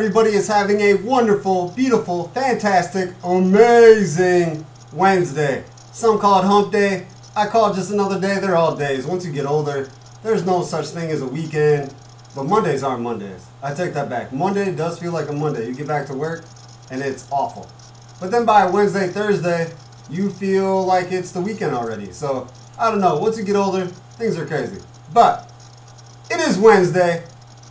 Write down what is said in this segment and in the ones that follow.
everybody is having a wonderful, beautiful, fantastic, amazing Wednesday. Some call it hump day. I call it just another day. They're all days. Once you get older, there's no such thing as a weekend. But Mondays aren't Mondays. I take that back. Monday does feel like a Monday. You get back to work and it's awful. But then by Wednesday, Thursday, you feel like it's the weekend already. So I don't know. Once you get older, things are crazy. But it is Wednesday,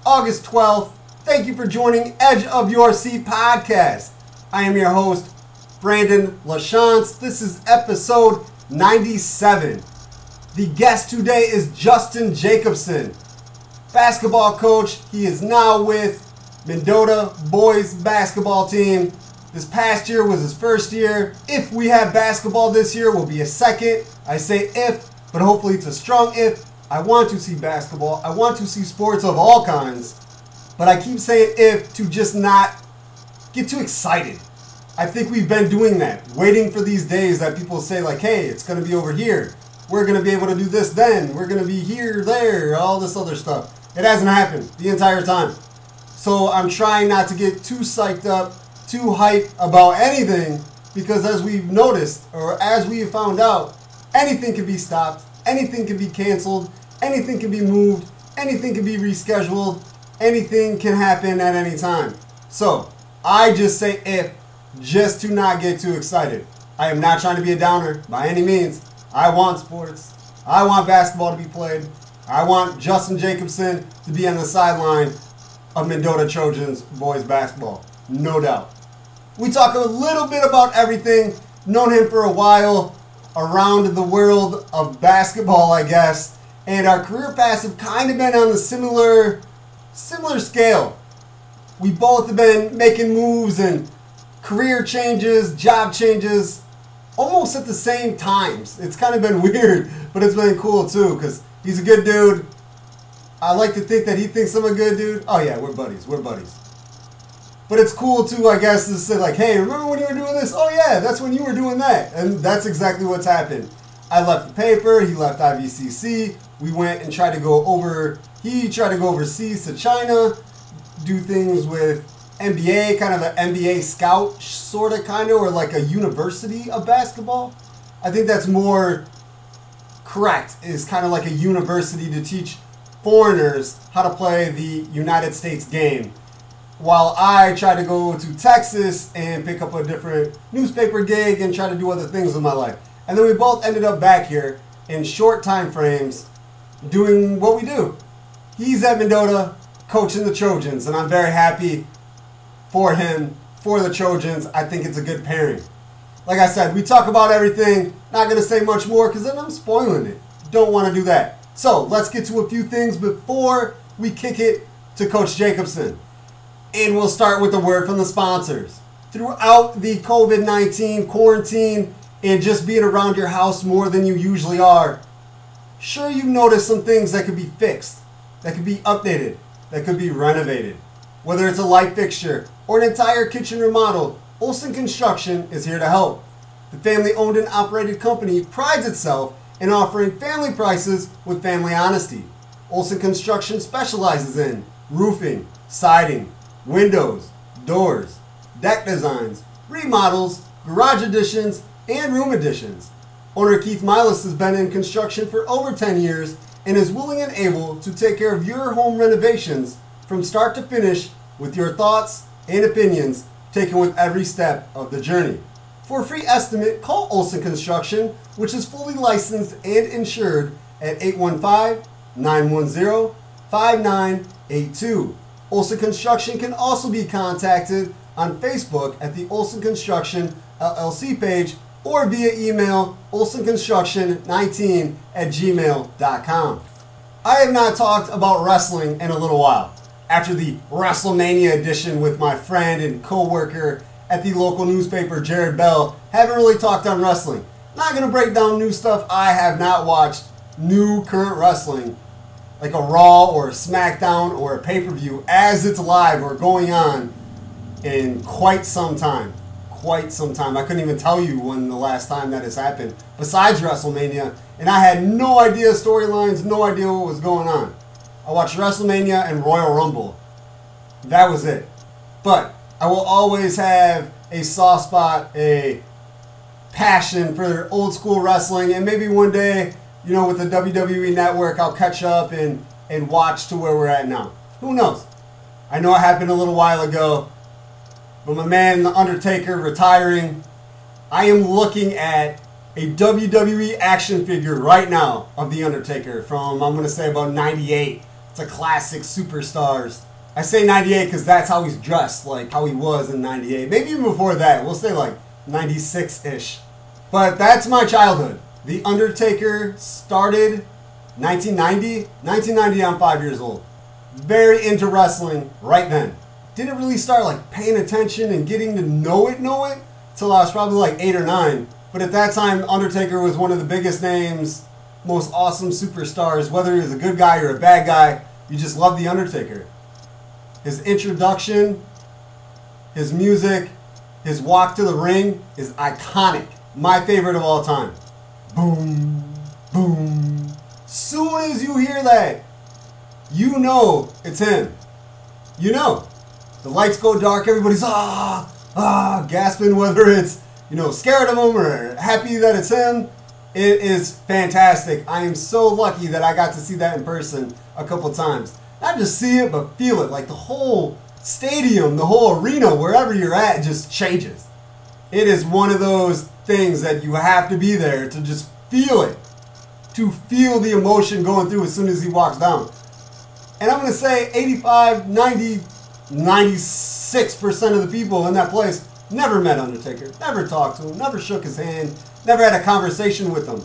August 12th. Thank you for joining Edge of Your Seat podcast. I am your host, Brandon LaChance. This is episode 97. The guest today is Justin Jacobson, basketball coach. He is now with Mendota boys basketball team. This past year was his first year. If we have basketball this year, will be a second. I say if, but hopefully it's a strong if. I want to see basketball. I want to see sports of all kinds. But I keep saying if to just not get too excited. I think we've been doing that, waiting for these days that people say, like, hey, it's going to be over here. We're going to be able to do this then. We're going to be here, there, all this other stuff. It hasn't happened the entire time. So I'm trying not to get too psyched up, too hyped about anything, because as we've noticed, or as we have found out, anything can be stopped, anything can be canceled, anything can be moved, anything can be rescheduled, anything can happen at any time. So I just say if, just to not get too excited. I am not trying to be a downer by any means. I want sports. I want basketball to be played. I want Justin Jacobson to be on the sideline of Mendota Trojans boys basketball. No doubt. We talk a little bit about everything. Known him for a while around the world of basketball, I guess. And our career paths have kind of been on the similar similar scale. We both have been making moves and career changes, job changes, almost at the same times. It's kind of been weird, but it's been cool too because he's a good dude. I like to think that he thinks I'm a good dude. Oh yeah, we're buddies. We're buddies. But it's cool too, I guess, to say like, hey, remember when you were doing this? Oh yeah, that's when you were doing that, and that's exactly what's happened. I left the paper. He left IVCC. We went and tried to go over. He tried to go overseas to China, do things with NBA, kind of an NBA scout, sort of, kind of, or like a university of basketball. I think that's more correct. Is kind of like a university to teach foreigners how to play the United States game. While I try to go to Texas and pick up a different newspaper gig and try to do other things in my life. And then we both ended up back here in short time frames doing what we do. He's at Mendota coaching the Trojans, and I'm very happy for him, for the Trojans. I think it's a good pairing. Like I said, we talk about everything. Not going to say much more because then I'm spoiling it. Don't want to do that. So let's get to a few things before we kick it to Coach Jacobson. And we'll start with a word from the sponsors. Throughout the COVID 19 quarantine and just being around your house more than you usually are, sure you've noticed some things that could be fixed, that could be updated, that could be renovated. Whether it's a light fixture or an entire kitchen remodel, Olson Construction is here to help. The family owned and operated company prides itself in offering family prices with family honesty. Olson Construction specializes in roofing, siding, windows, doors, deck designs, remodels, garage additions, and room additions. Owner Keith Milas has been in construction for over 10 years and is willing and able to take care of your home renovations from start to finish with your thoughts and opinions taken with every step of the journey. For a free estimate, call Olson Construction, which is fully licensed and insured at 815 910 5982. Olson Construction can also be contacted on Facebook at the Olson Construction LLC page or via email olsonconstruction19 at gmail.com. I have not talked about wrestling in a little while. After the WrestleMania edition with my friend and co-worker at the local newspaper, Jared Bell, haven't really talked on wrestling. Not gonna break down new stuff I have not watched, new current wrestling, like a Raw or a SmackDown or a pay-per-view as it's live or going on in quite some time quite some time. I couldn't even tell you when the last time that has happened, besides WrestleMania, and I had no idea storylines, no idea what was going on. I watched WrestleMania and Royal Rumble. That was it. But I will always have a soft spot, a passion for old school wrestling, and maybe one day, you know, with the WWE network, I'll catch up and, and watch to where we're at now. Who knows? I know it happened a little while ago, but my man, The Undertaker, retiring. I am looking at a WWE action figure right now of The Undertaker from, I'm going to say, about 98. It's a classic superstars. I say 98 because that's how he's dressed, like how he was in 98. Maybe even before that. We'll say like 96 ish. But that's my childhood. The Undertaker started 1990. 1990, I'm five years old. Very into wrestling right then. Didn't really start like paying attention and getting to know it, know it, till I was probably like eight or nine. But at that time, Undertaker was one of the biggest names, most awesome superstars. Whether he was a good guy or a bad guy, you just love The Undertaker. His introduction, his music, his walk to the ring is iconic. My favorite of all time. Boom, boom. Soon as you hear that, you know it's him. You know. The lights go dark, everybody's ah, ah, gasping, whether it's, you know, scared of him or happy that it's him. It is fantastic. I am so lucky that I got to see that in person a couple times. Not just see it, but feel it. Like the whole stadium, the whole arena, wherever you're at, just changes. It is one of those things that you have to be there to just feel it. To feel the emotion going through as soon as he walks down. And I'm going to say 85, 90, 96% of the people in that place never met Undertaker, never talked to him, never shook his hand, never had a conversation with him.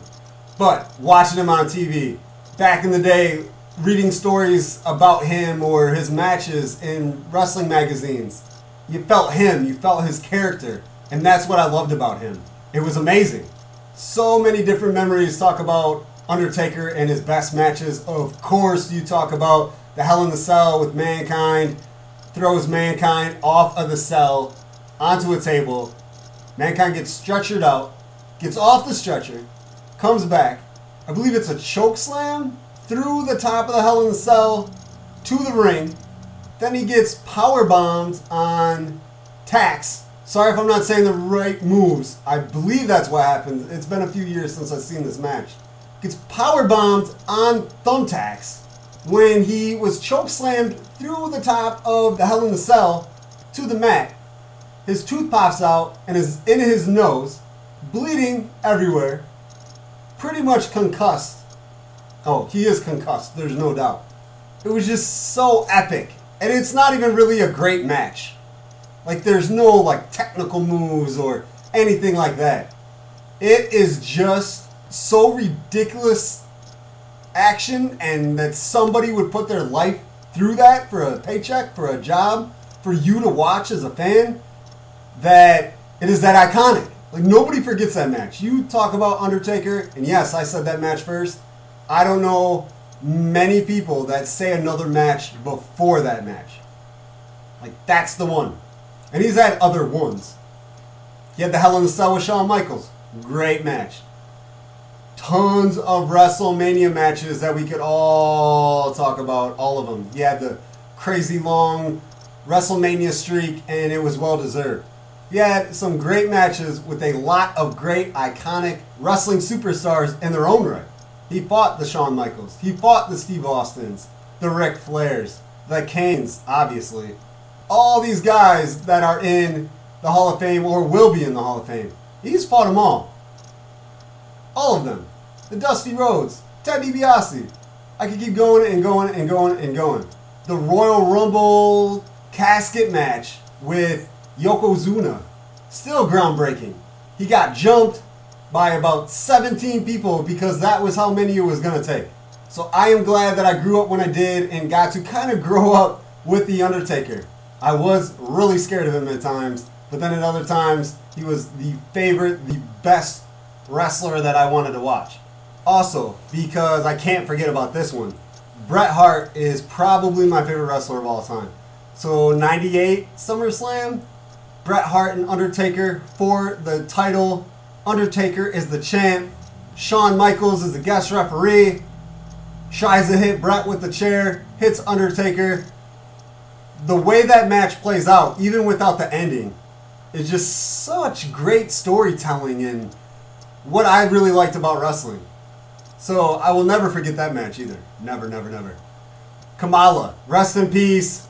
But watching him on TV, back in the day, reading stories about him or his matches in wrestling magazines. You felt him, you felt his character, and that's what I loved about him. It was amazing. So many different memories talk about Undertaker and his best matches. Of course, you talk about the Hell in the Cell with Mankind, throws Mankind off of the cell onto a table. Mankind gets stretchered out, gets off the stretcher, comes back. I believe it's a choke slam through the top of the Hell in the Cell to the ring. Then he gets power bombed on Tacks. Sorry if I'm not saying the right moves. I believe that's what happened. It's been a few years since I've seen this match. Gets power bombed on Thumbtacks when he was choke slammed through the top of the Hell in the Cell to the mat. His tooth pops out and is in his nose, bleeding everywhere, pretty much concussed Oh, he is concussed. There's no doubt. It was just so epic, and it's not even really a great match. Like there's no like technical moves or anything like that. It is just so ridiculous action, and that somebody would put their life through that for a paycheck, for a job, for you to watch as a fan. That it is that iconic. Like nobody forgets that match. You talk about Undertaker, and yes, I said that match first. I don't know many people that say another match before that match. Like, that's the one. And he's had other ones. He had the Hell in the Cell with Shawn Michaels. Great match. Tons of WrestleMania matches that we could all talk about, all of them. He had the crazy long WrestleMania streak, and it was well deserved. He had some great matches with a lot of great, iconic wrestling superstars in their own right. He fought the Shawn Michaels. He fought the Steve Austins, the Ric Flairs, the Kanes, obviously. All these guys that are in the Hall of Fame or will be in the Hall of Fame. He's fought them all. All of them. The Dusty Rhodes, Ted DiBiase. I could keep going and going and going and going. The Royal Rumble casket match with Yokozuna. Still groundbreaking. He got jumped by about 17 people because that was how many it was going to take. So I am glad that I grew up when I did and got to kind of grow up with The Undertaker. I was really scared of him at times, but then at other times, he was the favorite, the best wrestler that I wanted to watch. Also, because I can't forget about this one, Bret Hart is probably my favorite wrestler of all time. So 98 SummerSlam, Bret Hart and Undertaker for the title Undertaker is the champ. Shawn Michaels is the guest referee. Shiza hit Bret with the chair, hits Undertaker. the way that match plays out, even without the ending, is just such great storytelling and what I really liked about wrestling. So I will never forget that match either. Never, never, never. Kamala, rest in peace.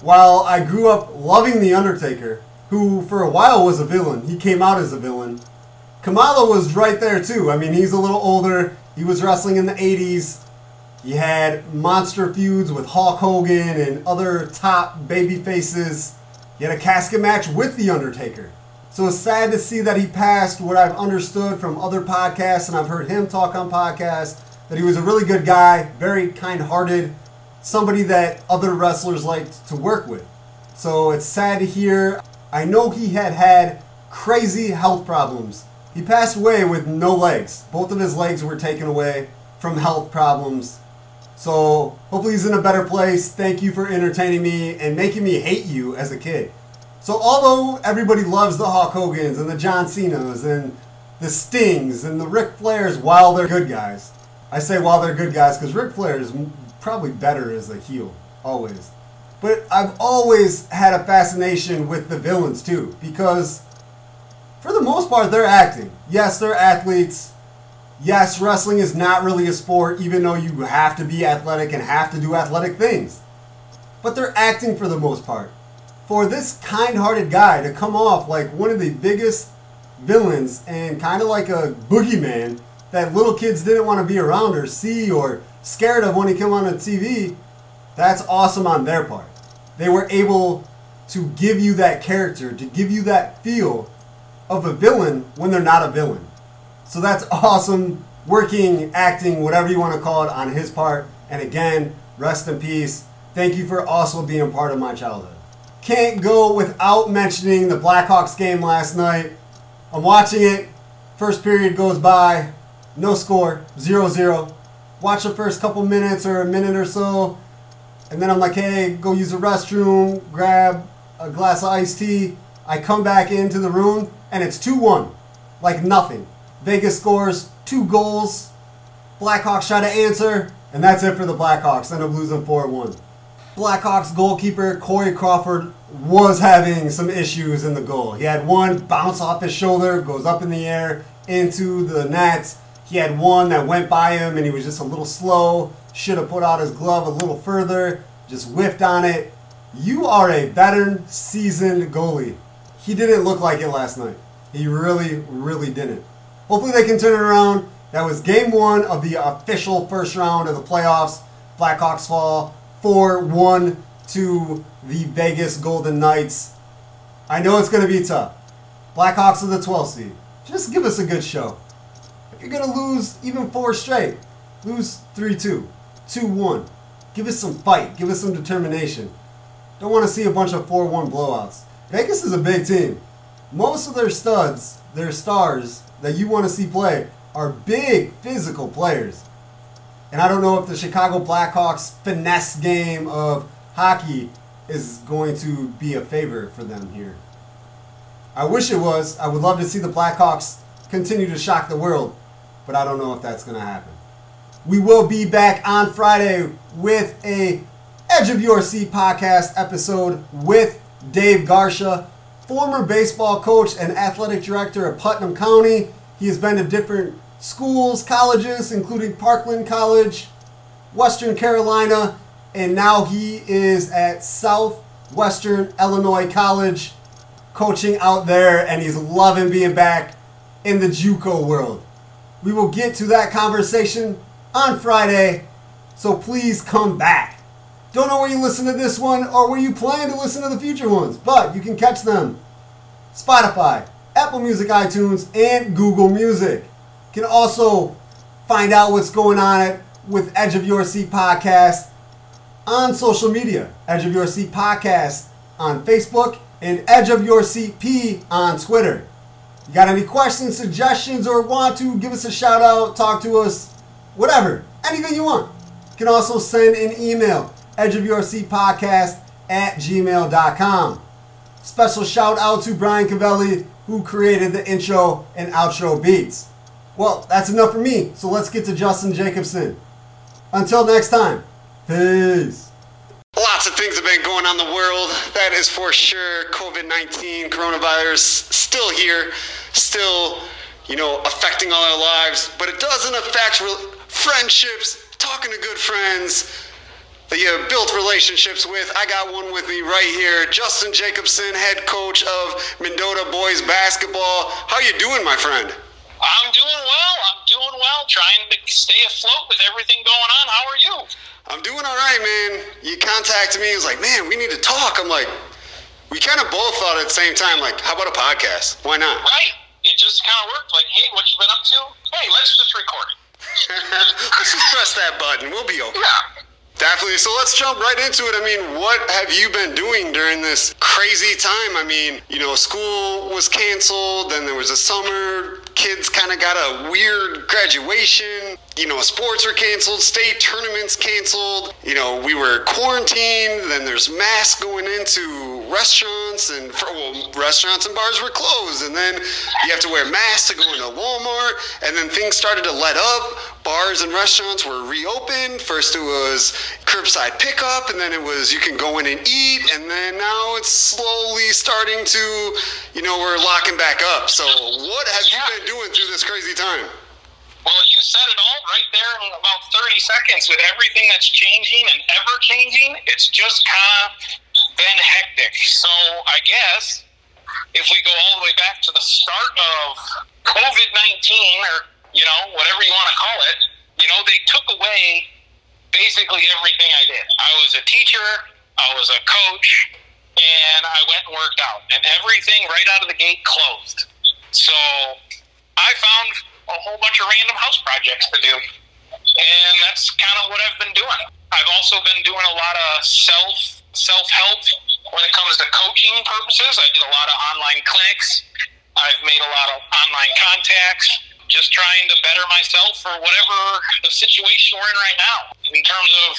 While I grew up loving The Undertaker, who for a while was a villain, he came out as a villain. Kamala was right there too. I mean, he's a little older. He was wrestling in the 80s. He had monster feuds with Hulk Hogan and other top baby faces. He had a casket match with The Undertaker. So it's sad to see that he passed what I've understood from other podcasts, and I've heard him talk on podcasts, that he was a really good guy, very kind hearted, somebody that other wrestlers liked to work with. So it's sad to hear. I know he had had crazy health problems. He passed away with no legs. Both of his legs were taken away from health problems. So hopefully he's in a better place. Thank you for entertaining me and making me hate you as a kid. So although everybody loves the Hulk Hogan's and the John Cena's and the Stings and the Ric Flairs while they're good guys, I say while they're good guys because Ric Flair is probably better as a heel, always. But I've always had a fascination with the villains too because for the most part they're acting. Yes, they're athletes. Yes, wrestling is not really a sport, even though you have to be athletic and have to do athletic things. But they're acting for the most part for this kind-hearted guy to come off like one of the biggest villains and kind of like a boogeyman that little kids didn't want to be around or see or scared of when he came on the TV, that's awesome on their part. They were able to give you that character, to give you that feel of a villain when they're not a villain. So that's awesome working, acting, whatever you want to call it, on his part. And again, rest in peace. Thank you for also being part of my childhood can't go without mentioning the Blackhawks game last night. I'm watching it. First period goes by. No score. 0 0. Watch the first couple minutes or a minute or so. And then I'm like, hey, go use the restroom, grab a glass of iced tea. I come back into the room and it's 2 1. Like nothing. Vegas scores two goals. Blackhawks try to answer. And that's it for the Blackhawks. End up losing 4 1. Blackhawks goalkeeper Corey Crawford was having some issues in the goal. He had one bounce off his shoulder, goes up in the air into the net. He had one that went by him and he was just a little slow. Should have put out his glove a little further, just whiffed on it. You are a veteran, seasoned goalie. He didn't look like it last night. He really, really didn't. Hopefully they can turn it around. That was game one of the official first round of the playoffs. Blackhawks fall 4 1 to the Vegas Golden Knights. I know it's going to be tough. Blackhawks are the 12th seed. Just give us a good show. If you're going to lose even four straight, lose 3 2, 2 1. Give us some fight. Give us some determination. Don't want to see a bunch of 4 1 blowouts. Vegas is a big team. Most of their studs, their stars that you want to see play, are big physical players. And I don't know if the Chicago Blackhawks finesse game of hockey is going to be a favor for them here. I wish it was. I would love to see the Blackhawks continue to shock the world, but I don't know if that's going to happen. We will be back on Friday with a Edge of Your Seat podcast episode with Dave Garsha, former baseball coach and athletic director of Putnam County. He has been to different schools, colleges, including Parkland College, Western Carolina, and now he is at Southwestern Illinois College coaching out there, and he's loving being back in the JUCO world. We will get to that conversation on Friday, so please come back. Don't know where you listen to this one or where you plan to listen to the future ones, but you can catch them Spotify, Apple Music, iTunes, and Google Music. Can also find out what's going on with Edge of Your Seat podcast on social media. Edge of Your Seat podcast on Facebook and Edge of Your Seat P on Twitter. You got any questions, suggestions, or want to give us a shout out, talk to us, whatever, anything you want. You can also send an email, Edge of Your Seat podcast at gmail.com. Special shout out to Brian Cavelli, who created the intro and outro beats. Well, that's enough for me, so let's get to Justin Jacobson. Until next time, peace. lots of things have been going on in the world. That is for sure. COVID 19, coronavirus, still here, still, you know, affecting all our lives. But it doesn't affect re- friendships, talking to good friends that you built relationships with. I got one with me right here. Justin Jacobson, head coach of Mendota Boys Basketball. How you doing, my friend? I'm doing well. I'm doing well, trying to stay afloat with everything going on. How are you? I'm doing all right, man. You contacted me. It was like, man, we need to talk. I'm like, we kind of both thought at the same time, like, how about a podcast? Why not? Right. It just kind of worked. Like, hey, what you been up to? Hey, let's just record it. let's just press that button. We'll be okay. Yeah. Definitely. So let's jump right into it. I mean, what have you been doing during this crazy time? I mean, you know, school was canceled, then there was a summer. Kids kind of got a weird graduation. You know, sports were canceled, state tournaments canceled. You know, we were quarantined. Then there's masks going into restaurants, and well, restaurants and bars were closed. And then you have to wear masks to go into Walmart. And then things started to let up bars and restaurants were reopened. First it was curbside pickup, and then it was you can go in and eat, and then now it's slowly starting to, you know, we're locking back up. So what have you been doing through this crazy time? Well, you said it all right there in about 30 seconds. With everything that's changing and ever changing, it's just kind of been hectic. So I guess if we go all the way back to the start of COVID 19 or you know, whatever you want to call it, you know, they took away basically everything I did. I was a teacher, I was a coach, and I went and worked out, and everything right out of the gate closed. So I found a whole bunch of random house projects to do, and that's kind of what I've been doing. I've also been doing a lot of self self help when it comes to coaching purposes. I did a lot of online clinics. I've made a lot of online contacts just trying to better myself for whatever the situation we're in right now. In terms of,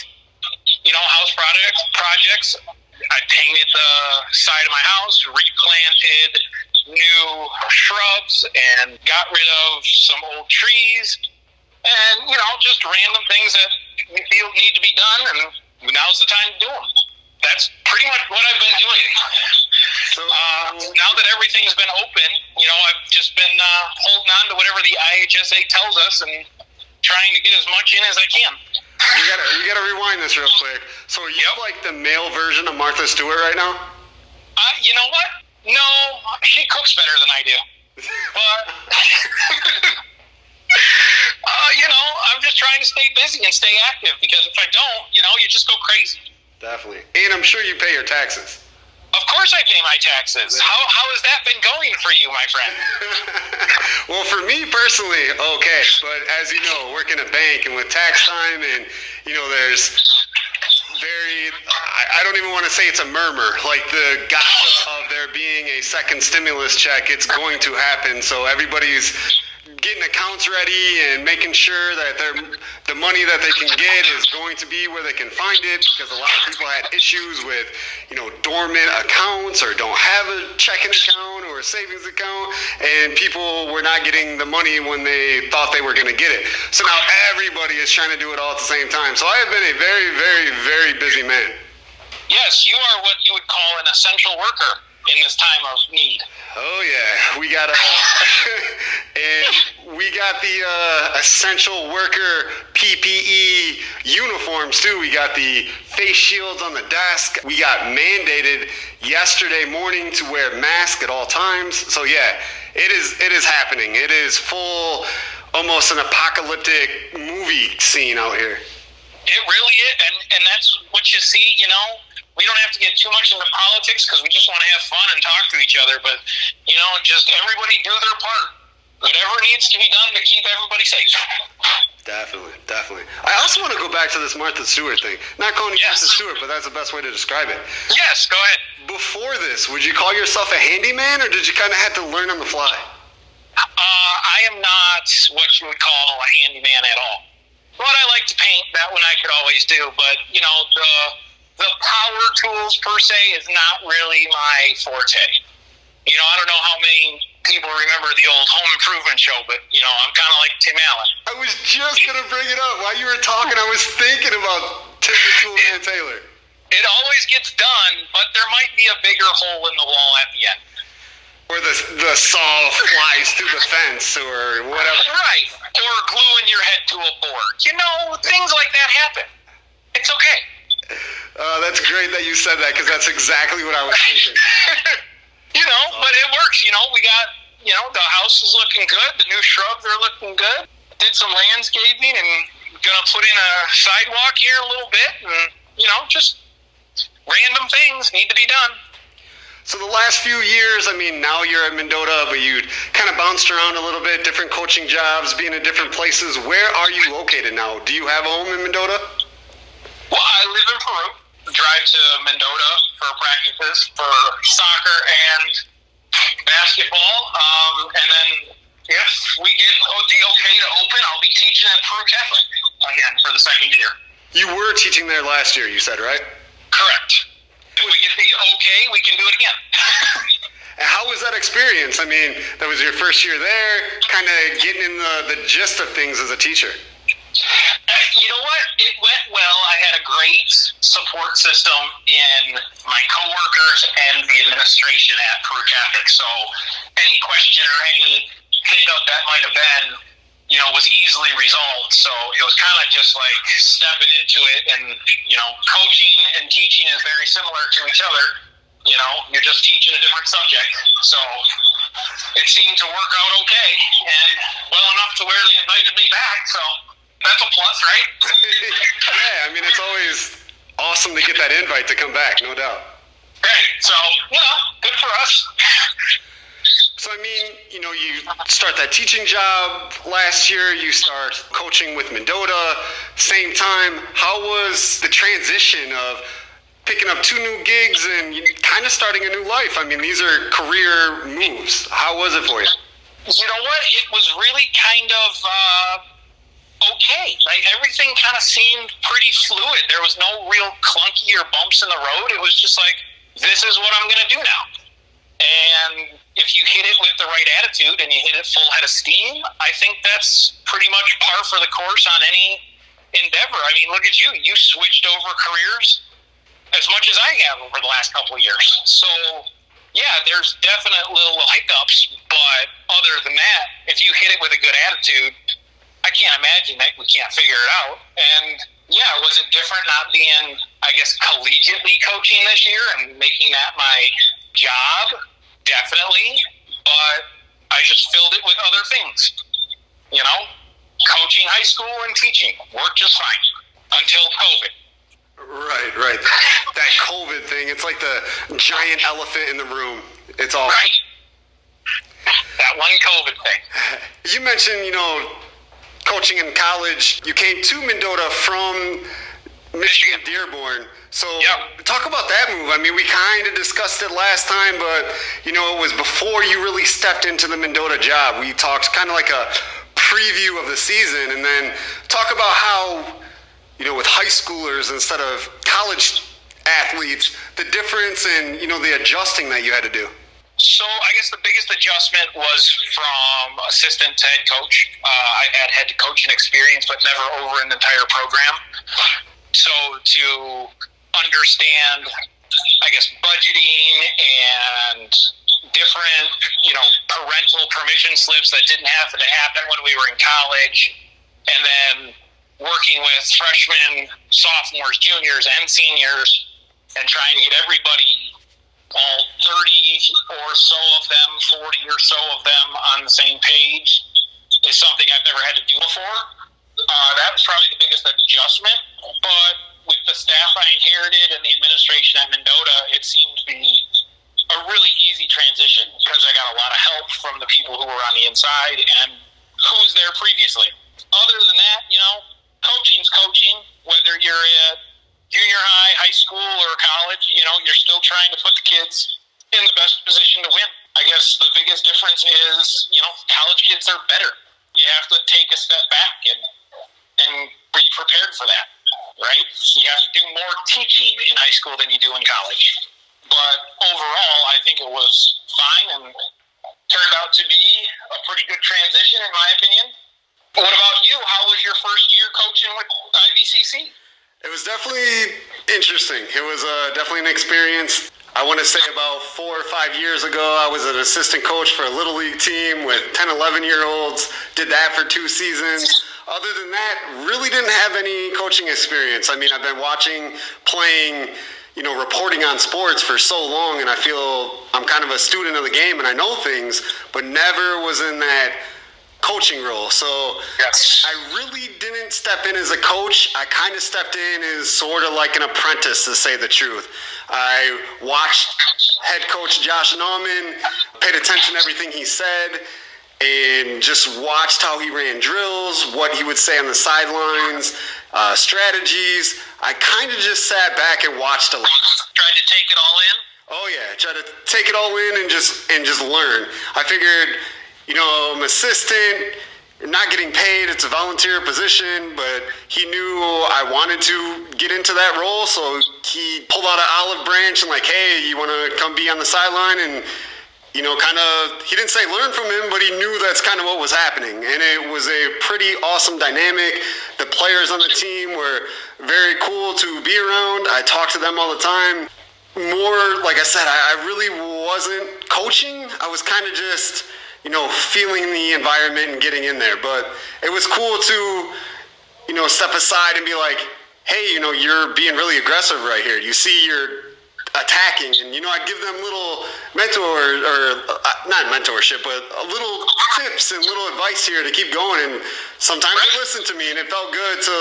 you know, house projects, projects, I painted the side of my house, replanted new shrubs, and got rid of some old trees, and you know, just random things that we feel need to be done, and now's the time to do them that's pretty much what I've been doing. Uh, now that everything's been open, you know, I've just been uh, holding on to whatever the IHSA tells us and trying to get as much in as I can. We gotta we gotta rewind this real quick. So are you yep. like the male version of Martha Stewart right now? Uh, you know what? No, she cooks better than I do. But uh, you know, I'm just trying to stay busy and stay active because if I don't, you know, you just go crazy. Definitely. And I'm sure you pay your taxes. Of course I pay my taxes. How, how has that been going for you, my friend? well, for me personally, okay. But as you know, working a bank and with tax time and, you know, there's very, I, I don't even want to say it's a murmur. Like the gossip of there being a second stimulus check, it's going to happen. So everybody's getting accounts ready and making sure that the money that they can get is going to be where they can find it because a lot of people had issues with, you know, dormant accounts or don't have a checking account or a savings account and people were not getting the money when they thought they were going to get it. So now everybody is trying to do it all at the same time. So I have been a very, very, very busy man. Yes, you are what you would call an essential worker in this time of need. Oh yeah, we got a and we got the uh, essential worker PPE uniforms too. We got the face shields on the desk. We got mandated yesterday morning to wear mask at all times. So yeah, it is it is happening. It is full, almost an apocalyptic movie scene out here. It really is, and and that's what you see. You know we don't have to get too much into politics because we just want to have fun and talk to each other. But you know, just everybody do their part. Whatever needs to be done to keep everybody safe. Definitely, definitely. I also want to go back to this Martha Stewart thing. Not calling you yes. Martha Stewart, but that's the best way to describe it. Yes, go ahead. Before this, would you call yourself a handyman, or did you kind of have to learn on the fly? Uh, I am not what you would call a handyman at all. But I like to paint. That one I could always do. But you know the the power tools per se is not really my forte. You know, I don't know how many people remember the old home improvement show, but you know, I'm kind of like Tim Allen. I was just gonna bring it up while you were talking. I was thinking about Tim the Tool Man Taylor. It always gets done, but there might be a bigger hole in the wall at the end. Or the, the saw flies through the fence or whatever. Right. Or gluing your head to a board. You know, things like that happen. It's okay. Uh, that's great that you said that because that's exactly what I was thinking. you know, but it works. You know, we got, you know, the house is looking good. The new shrubs are looking good. Did some landscaping and gonna put in a sidewalk here a little bit. And, you know, just random things need to be done. So the last few years, I mean, now you're at Mendota, but you kind of bounced around a little bit, different coaching jobs, being in different places. Where are you located now? Do you have a home in Mendota? Well, I live in Peru. Drive to Mendota for practices for soccer and basketball. Um, and then if we get the okay to open, I'll be teaching at Peru Catholic again for the second year. You were teaching there last year, you said, right? Correct. If we get the okay, we can do it again. How was that experience? I mean, that was your first year there, kind of getting in the, the gist of things as a teacher. You know what? It went well. I had a great support system in my coworkers and the administration at Peru Catholic. So any question or any hiccup that might have been, you know, was easily resolved. So it was kind of just like stepping into it. And, you know, coaching and teaching is very similar to each other. You know, you're just teaching a different subject. So it seemed to work out okay and well enough to where they invited me back. So that's a plus, right? yeah, I mean, it's always awesome to get that invite to come back, no doubt. Right. So, know, good for us. So, I mean, you know, you start that teaching job last year, you start coaching with Mendota, same time. How was the transition of picking up two new gigs and kind of starting a new life? I mean, these are career moves. How was it for you? You know what? It was really kind of uh, okay. Like everything kind of seemed pretty fluid. There was no real clunky or bumps in the road. It was just like, this is what I'm going to do now. And if you hit it with the right attitude and you hit it full head of steam, I think that's pretty much par for the course on any endeavor. I mean, look at you. You switched over careers as much as I have over the last couple of years. So, yeah, there's definite little hiccups, but other than that, if you hit it with a good attitude, I can't imagine that we can't figure it out. And yeah, was it different not being, I guess, collegiately coaching this year and making that my job? Definitely. But I just filled it with other things. You know, coaching high school and teaching worked just fine until COVID. Right, right. That, that COVID thing, it's like the giant elephant in the room. It's all. Right. That one COVID thing. You mentioned, you know, coaching in college. You came to Mendota from Michigan Dearborn. So Yep. talk about that move. I mean, we kind of discussed it last time, but you know, it was before you really stepped into the Mendota job. We talked kind of like a preview of the season, and then talk about how you know, with high schoolers instead of college athletes, the difference in you know the adjusting that you had to do. So I guess the biggest adjustment was from assistant to head coach. Uh, I had head coaching experience, but never over an entire program. So to understand, I guess, budgeting and different, you know, parental permission slips that didn't have to happen when we were in college, and then working with freshmen, sophomores, juniors, and seniors, and trying to get everybody all 30 or so of them, 40 or so of them on the same page is something I've never had to do before. Uh, that was probably the biggest adjustment. But with the staff I inherited and the administration at Mendota, it seemed to be a really easy transition because I got a lot of help from the people who were on the inside and who was there previously. Other than that, you know, coaching's coaching, whether you're at junior high, high school, or college, you know, you're still trying to put the kids in the best position to win. I guess the biggest difference is, you know, college kids are better. You have to take a step back and and be prepared for that, right? You have to do more teaching in high school than you do in college. But overall, I think it was fine and turned out to be a pretty good transition, in my opinion. What about you? How was your first year coaching with IVCC? It was definitely interesting. It was uh, definitely an experience. I want to say about four or five years ago, I was an assistant coach for a little league team with 10, 11 year olds. Did that for two seasons. Other than that, really didn't have any coaching experience. I mean, I've been watching, playing, you know, reporting on sports for so long, and I feel I'm kind of a student of the game and I know things, but never was in that coaching role. So Yes. I really didn't step in as a coach. I kind of stepped in as sort of like an apprentice, to say the truth. I watched head coach Josh Norman, paid attention to everything he said, and just watched how he ran drills, what he would say on the sidelines, uh, strategies. I kind of just sat back and watched a lot. Tried to take it all in. Oh yeah, try to take it all in and just and just learn. I figured, you know, I'm assistant, not getting paid. It's a volunteer position, but he knew I wanted to get into that role, so he pulled out an olive branch and like, hey, you want to come be on the sideline and. You know, kind of, he didn't say learn from him, but he knew that's kind of what was happening. And it was a pretty awesome dynamic. The players on the team were very cool to be around. I talked to them all the time more like I said, I, I really wasn't coaching. I was kind of just, you know, feeling the environment and getting in there. But it was cool to, you know, step aside and be like, hey, you know, you're being really aggressive right here. You see you're attacking, and you know, I give them little mentor or uh, not mentorship, but a little tips and little advice here to keep going. And sometimes they listen to me, and it felt good to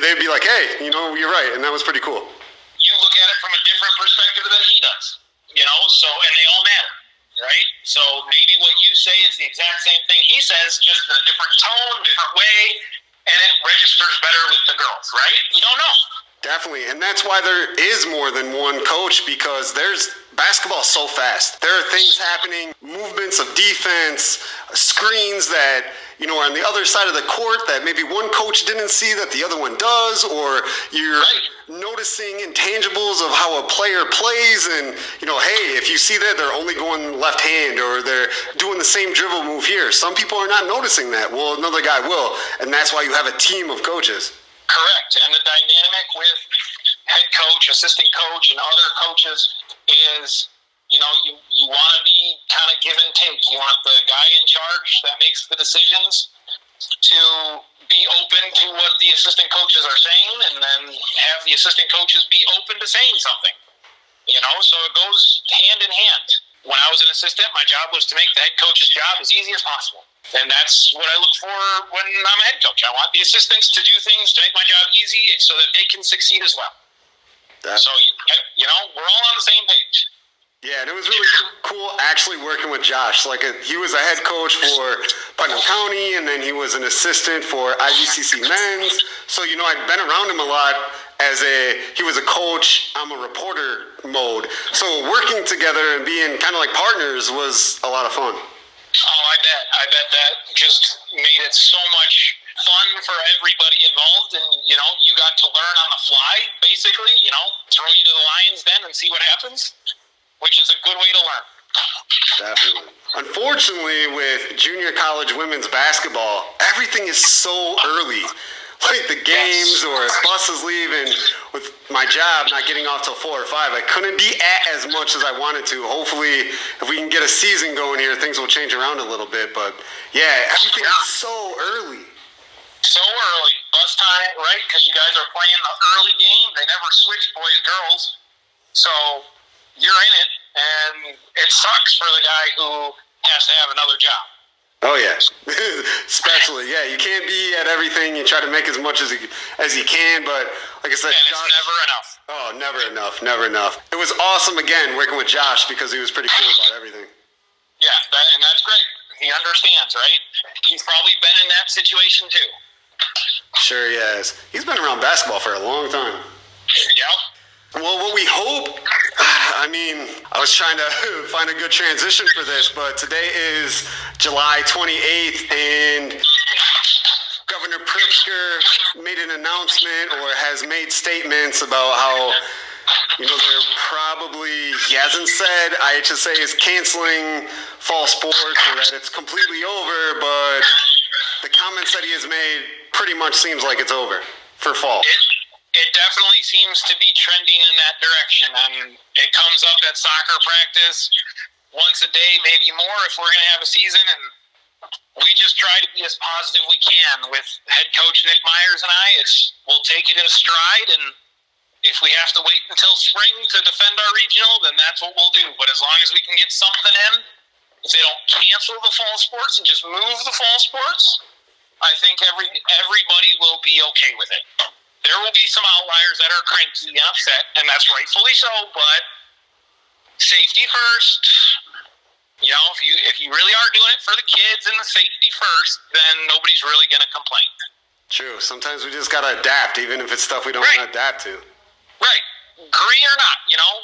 they'd be like, hey, you know, you're right, and that was pretty cool. You look at it from a different perspective than he does. You know, so and they all matter, right? So maybe what you say is the exact same thing he says, just in a different tone, different way, and it registers better with the girls, right? You don't know. Definitely, and that's why there is more than one coach because there's basketball is so fast. There are things happening, movements of defense, screens that you know are on the other side of the court that maybe one coach didn't see that the other one does, or you're Right. noticing intangibles of how a player plays, and you know, hey, if you see that they're only going left hand or they're doing the same dribble move here, some people are not noticing that. Well, another guy will, and that's why you have a team of coaches. Correct. And the dynamic with head coach, assistant coach, and other coaches is, you know, you, you want to be kind of give and take. You want the guy in charge that makes the decisions to be open to what the assistant coaches are saying and then have the assistant coaches be open to saying something. You know, so it goes hand in hand. When I was an assistant, my job was to make the head coach's job as easy as possible. And that's what I look for when I'm a head coach. I want the assistants to do things to make my job easy so that they can succeed as well. That- So, you know, we're all on the same page. Yeah, and it was really cool actually working with Josh. Like a, he was a head coach for Putnam County, and then he was an assistant for IVCC Men's. So you know, I'd been around him a lot as a he was a coach. I'm a reporter mode. So working together and being kind of like partners was a lot of fun. Oh, I bet. I bet that just made it so much fun for everybody involved. And, you know, you got to learn on the fly, basically, you know, throw you to the lions then and see what happens, which is a good way to learn. Definitely. Unfortunately, with junior college women's basketball, everything is so early. Like the games or if buses leaving with my job not getting off till four or five, I couldn't be at as much as I wanted to. Hopefully, if we can get a season going here, things will change around a little bit. But yeah, everything is so early. So early, bus time, right? Because you guys are playing the early game. They never switch boys girls, so you're in it, and it sucks for the guy who has to have another job. Oh yeah, especially yeah. You can't be at everything. You try to make as much as you, as you can, but like I said, And it's Josh- never enough. Oh, never enough, never enough. It was awesome again working with Josh because he was pretty cool about everything. Yeah, that, and that's great. He understands, right? He's probably been in that situation too. Sure he has. He's been around basketball for a long time. Yep. Well, what we hope, I mean, I was trying to find a good transition for this, but today is July 28th, and Governor Pritzker made an announcement or has made statements about how, you know, they're probably, he hasn't said IHSA is canceling fall sports or that it's completely over, but the comments that he has made pretty much seems like it's over for fall. It it definitely seems to be trending in that direction. And it comes up at soccer practice once a day, maybe more if we're going to have a season. And we just try to be as positive we can with head coach Nick Myers and I. It's we'll take it in stride, and if we have to wait until spring to defend our regional, then that's what we'll do. But as long as we can get something in, if they don't cancel the fall sports and just move the fall sports, I think every everybody will be okay with it. There will be some outliers that are cranky and upset, and that's rightfully so. But safety first. You know, if you if you really are doing it for the kids and the safety first, then nobody's really going to complain. True. Sometimes we just gotta adapt, even if it's stuff we don't Right. want to adapt to. Right. Agree or not, you know,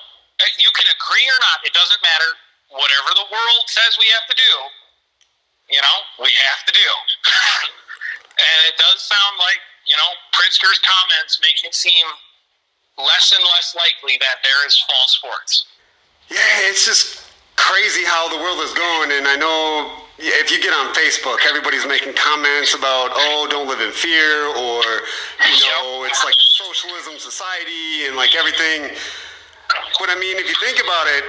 you can agree or not. It doesn't matter. Whatever the world says we have to do, you know, we have to do. and it does sound like, you know, Pritzker's comments make it seem less and less likely that there is fall sports. Yeah, it's just crazy how the world is going. And I know if you get on Facebook, everybody's making comments about, oh, don't live in fear, or, you know, it's like a socialism society and like everything. But I mean, if you think about it,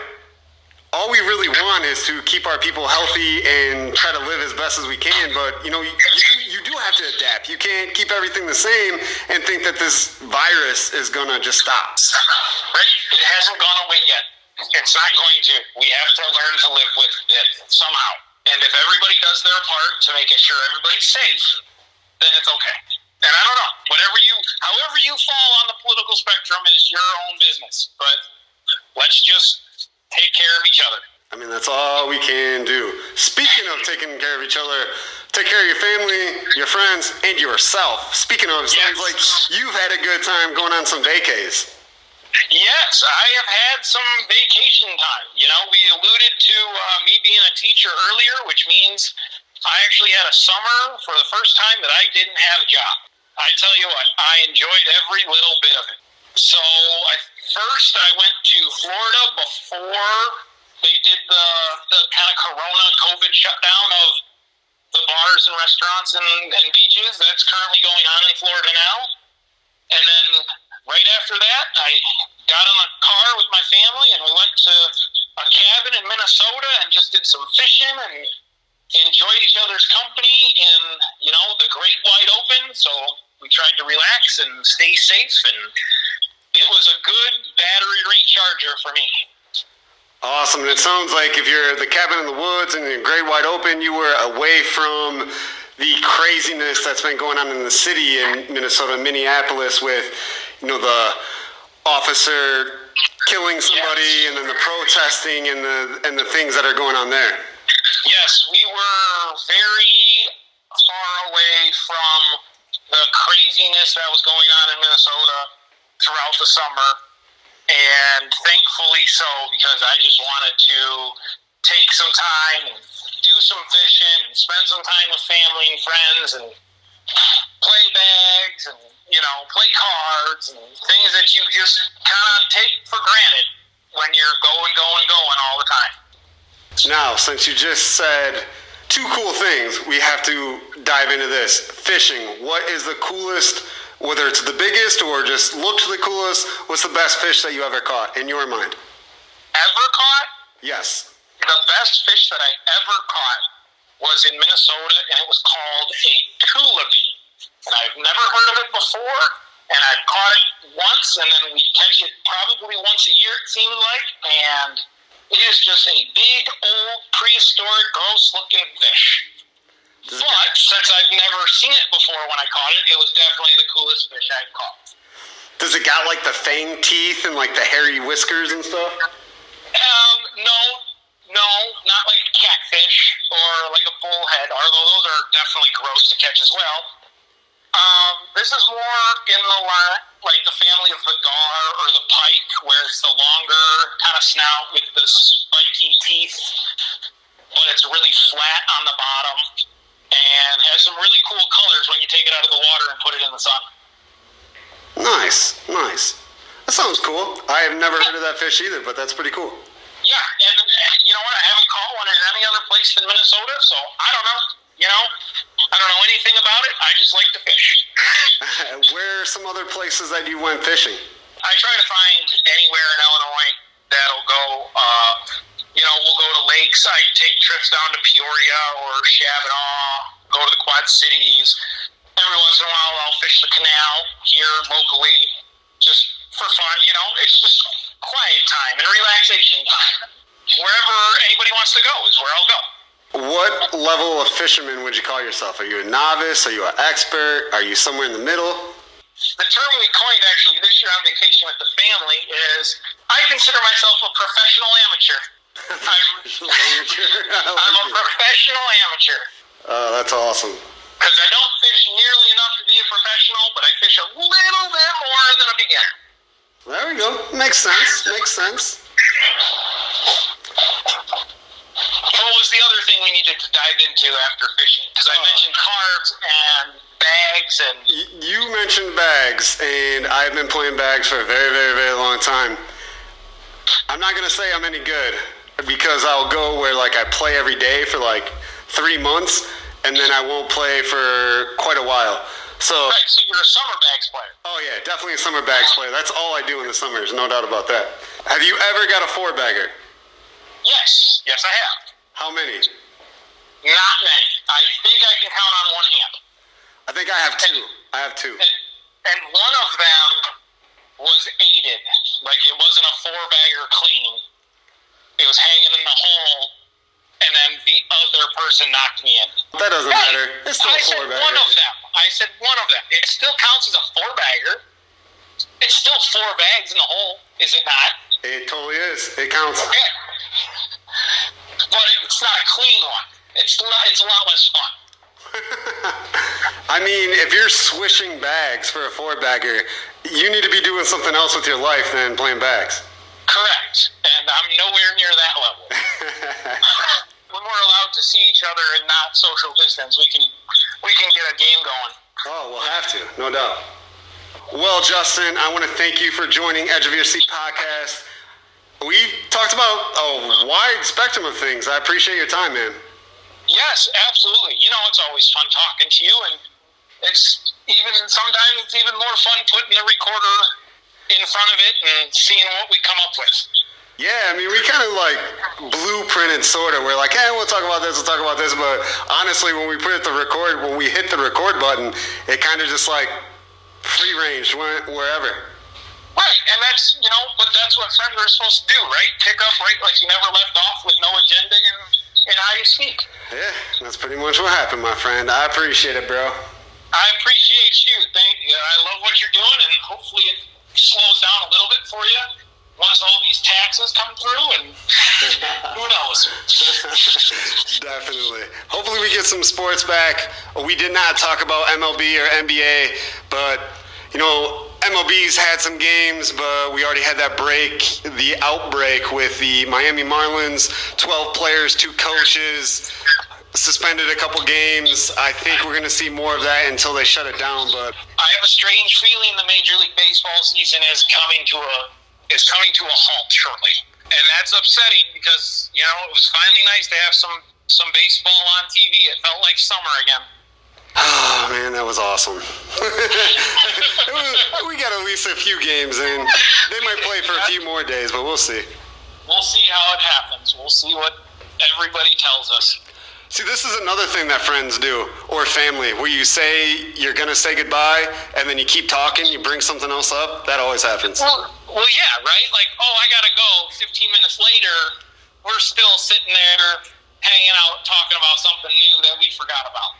all we really want is to keep our people healthy and try to live as best as we can. But you know, you, you, do have to adapt. You can't keep everything the same and think that this virus is gonna just stop. Right? It hasn't gone away yet. It's not going to. We have to learn to live with it somehow. And if everybody does their part to make sure everybody's safe, then it's okay. And I don't know. Whatever you, however you fall on the political spectrum is your own business. But let's just take care of each other. I mean, that's all we can do. Speaking of taking care of each other, take care of your family, your friends, and yourself. Speaking of, sounds like you've had a good time going on some vacays. Yes, I have had some vacation time. You know, we alluded to uh, me being a teacher earlier, which means I actually had a summer for the first time that I didn't have a job. I tell you what, I enjoyed every little bit of it. So, I, first I went to Florida before they did the, the kind of corona COVID shutdown of the bars and restaurants and, and beaches. That's currently going on in Florida now. And then right after that, I got in a car with my family and we went to a cabin in Minnesota and just did some fishing and enjoyed each other's company in, you know, the great wide open. So we tried to relax and stay safe and it was a good battery recharger for me. Awesome. And it sounds like if you're the cabin in the woods and in great wide open, you were away from the craziness that's been going on in the city in Minnesota, Minneapolis, with you know the officer killing somebody and then the protesting and the and the things that are going on there. Yes, we were very far away from the craziness that was going on in Minnesota throughout the summer. And thankfully so, because I just wanted to take some time do some fishing and spend some time with family and friends and play bags and, you know, play cards and things that you just kind of take for granted when you're going, going, going all the time. Now, since you just said two cool things, we have to dive into this. Fishing. What is the coolest, whether it's the biggest or just looks the coolest, what's the best fish that you ever caught in your mind? Ever caught? Yes. the best fish that I ever caught was in Minnesota, and it was called a tullibee. And I've never heard of it before, and I've caught it once, and then we catch it probably once a year, it seemed like, and it is just a big, old, prehistoric, gross-looking fish. But since I've never seen it before when I caught it, it was definitely the coolest fish I've caught. Does it got like the fang teeth and like the hairy whiskers and stuff? Um, no, no, not like a catfish or like a bullhead, although those are definitely gross to catch as well. Um, this is more in the line, like the family of the gar or the pike, where it's the longer kind of snout with the spiky teeth, but it's really flat on the bottom has some really cool colors when you take it out of the water and put it in the sun. Nice, nice. That sounds cool. I have never heard of that fish either, but that's pretty cool. Yeah, and you know what? I haven't caught one in any other place than Minnesota, so I don't know. You know, I don't know anything about it. I just like to fish. Where are some other places that you went fishing? I try to find anywhere in Illinois that'll go. Uh, you know, we'll go to lakes. I take trips down to Peoria or Chavanaugh. Go to the Quad Cities. Every once in a while, I'll fish the canal here locally, just for fun. You know, it's just quiet time and relaxation time. Wherever anybody wants to go is where I'll go. What level of fisherman would you call yourself? Are you a novice? Are you an expert? Are you somewhere in the middle? The term we coined actually this year on vacation with the family is I consider myself a professional amateur. I'm, I'm a professional amateur Uh, that's awesome. because I don't fish nearly enough to be a professional, but I fish a little bit more than a beginner. There we go. Makes sense. Makes sense. What was the other thing we needed to dive into after fishing? Because I Oh. mentioned carbs and bags and You mentioned bags, and I've been playing bags for a very, very, very long time. I'm not gonna say I'm any good because I'll go where like I play every day for like three months, and then I won't play for quite a while. So, right. So you're a summer bags player. oh yeah, definitely a summer bags player. That's all I do in the summers, no doubt about that. Have you ever got a four bagger? Yes, yes, I have. How many? Not many. I think I can count on one hand. I think I have two. I have two. And, and one of them was aided. Like it wasn't a four bagger clean. It was hanging in the hole, and then the other person knocked me in. That doesn't Hey, matter. It's still I said four bagger. one of them. I said one of them. It still counts as a four bagger. It's still four bags in the hole, is it not? It totally is. It counts. Okay. But it's not a clean one. It's not, it's a lot less fun. I mean, if you're swishing bags for a four bagger, you need to be doing something else with your life than playing bags. Correct. And I'm nowhere near that level. when we're allowed to see each other and not social distance, we can we can get a game going. Oh, we'll have to, no doubt. Well, Justin, I want to thank you for joining Edge of Your Seat podcast. We talked about a wide spectrum of things. I appreciate your time, man. Yes, absolutely. You know, it's always fun talking to you, and it's even sometimes it's even more fun putting the recorder in front of it and seeing what we come up with. Yeah, I mean, we kind of like blueprinted, sort of. We're like, hey, we'll talk about this, we'll talk about this. But honestly, when we put it the record, when we hit the record button, it kind of just like free range went wherever. Right, and that's you know, but that's what friends are supposed to do, right? Pick up right like you never left off with no agenda and in how you speak. Yeah, that's pretty much what happened, my friend. I appreciate it, bro. I appreciate you. Thank you. I love what you're doing, and hopefully it slows down a little bit for you once all these taxes come through. And who knows? Definitely. Hopefully, we get some sports back. We did not talk about MLB or NBA, but you know, MLB's had some games, but we already had that break, the outbreak with the Miami Marlins, 12 players, two coaches, suspended a couple games. I think we're going to see more of that until they shut it down, but I have a strange feeling the Major League Baseball season is coming to a is coming to a halt shortly, and that's upsetting because you know it was finally nice to have some some baseball on TV. It felt like summer again. oh man, that was awesome. Was- we got at least a few games in. They might play for a few more days, but we'll see. We'll see how it happens. We'll see what everybody tells us. See, this is another thing that friends do, or family, where you say you're gonna say goodbye, and then you keep talking, you bring something else up. That always happens. Well, well, yeah, right. Like, oh, I gotta go. Fifteen minutes later, we're still sitting there hanging out, talking about something new that we forgot about.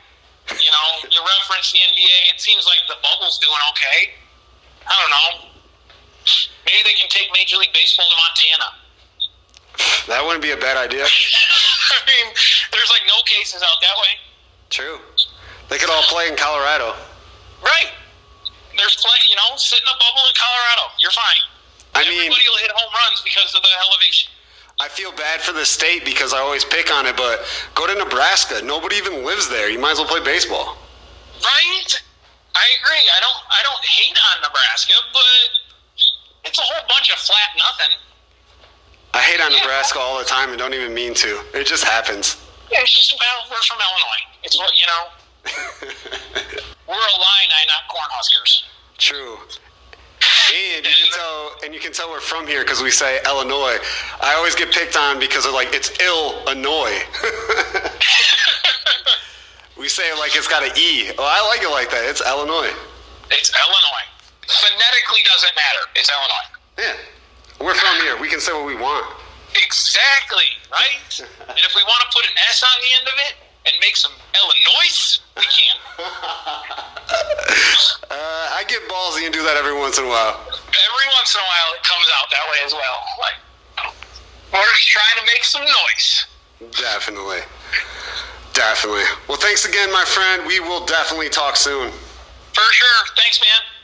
You know, you reference the NBA. It seems like the bubble's doing okay. I don't know. Maybe they can take Major League Baseball to Montana. That wouldn't be a bad idea. I mean, there's like no cases out that way. True. They could all play in Colorado. Right. There's plenty, you know, sit in a bubble in Colorado. You're fine. I mean, Everybody will hit home runs because of the elevation. I feel bad for the state because I always pick on it, but go to Nebraska. Nobody even lives there. You might as well play baseball. Right? I agree. I don't I don't hate on Nebraska, but it's a whole bunch of flat nothing. I hate on Nebraska all the time and don't even mean to. It just happens. Yeah, it's just well, we're from Illinois. It's what you know. We're Illini, not Cornhuskers. True. And you can uh, tell, and you can tell we're from here because we say Illinois. I always get picked on because of like it's Illinois. we say it like it's got an E. Oh, I like it like that. It's Illinois. It's Illinois. Phonetically doesn't matter. It's Illinois. Yeah, we're from here. We can say what we want. Exactly, right? and if we want to put an S on the end of it and make some Illinois, we can. Uh, I get ballsy and do that every once in a while. Every once in a while, it comes out that way as well. Like, we're just trying to make some noise. Definitely. Definitely. Well, thanks again, my friend. We will definitely talk soon. For sure. Thanks, man.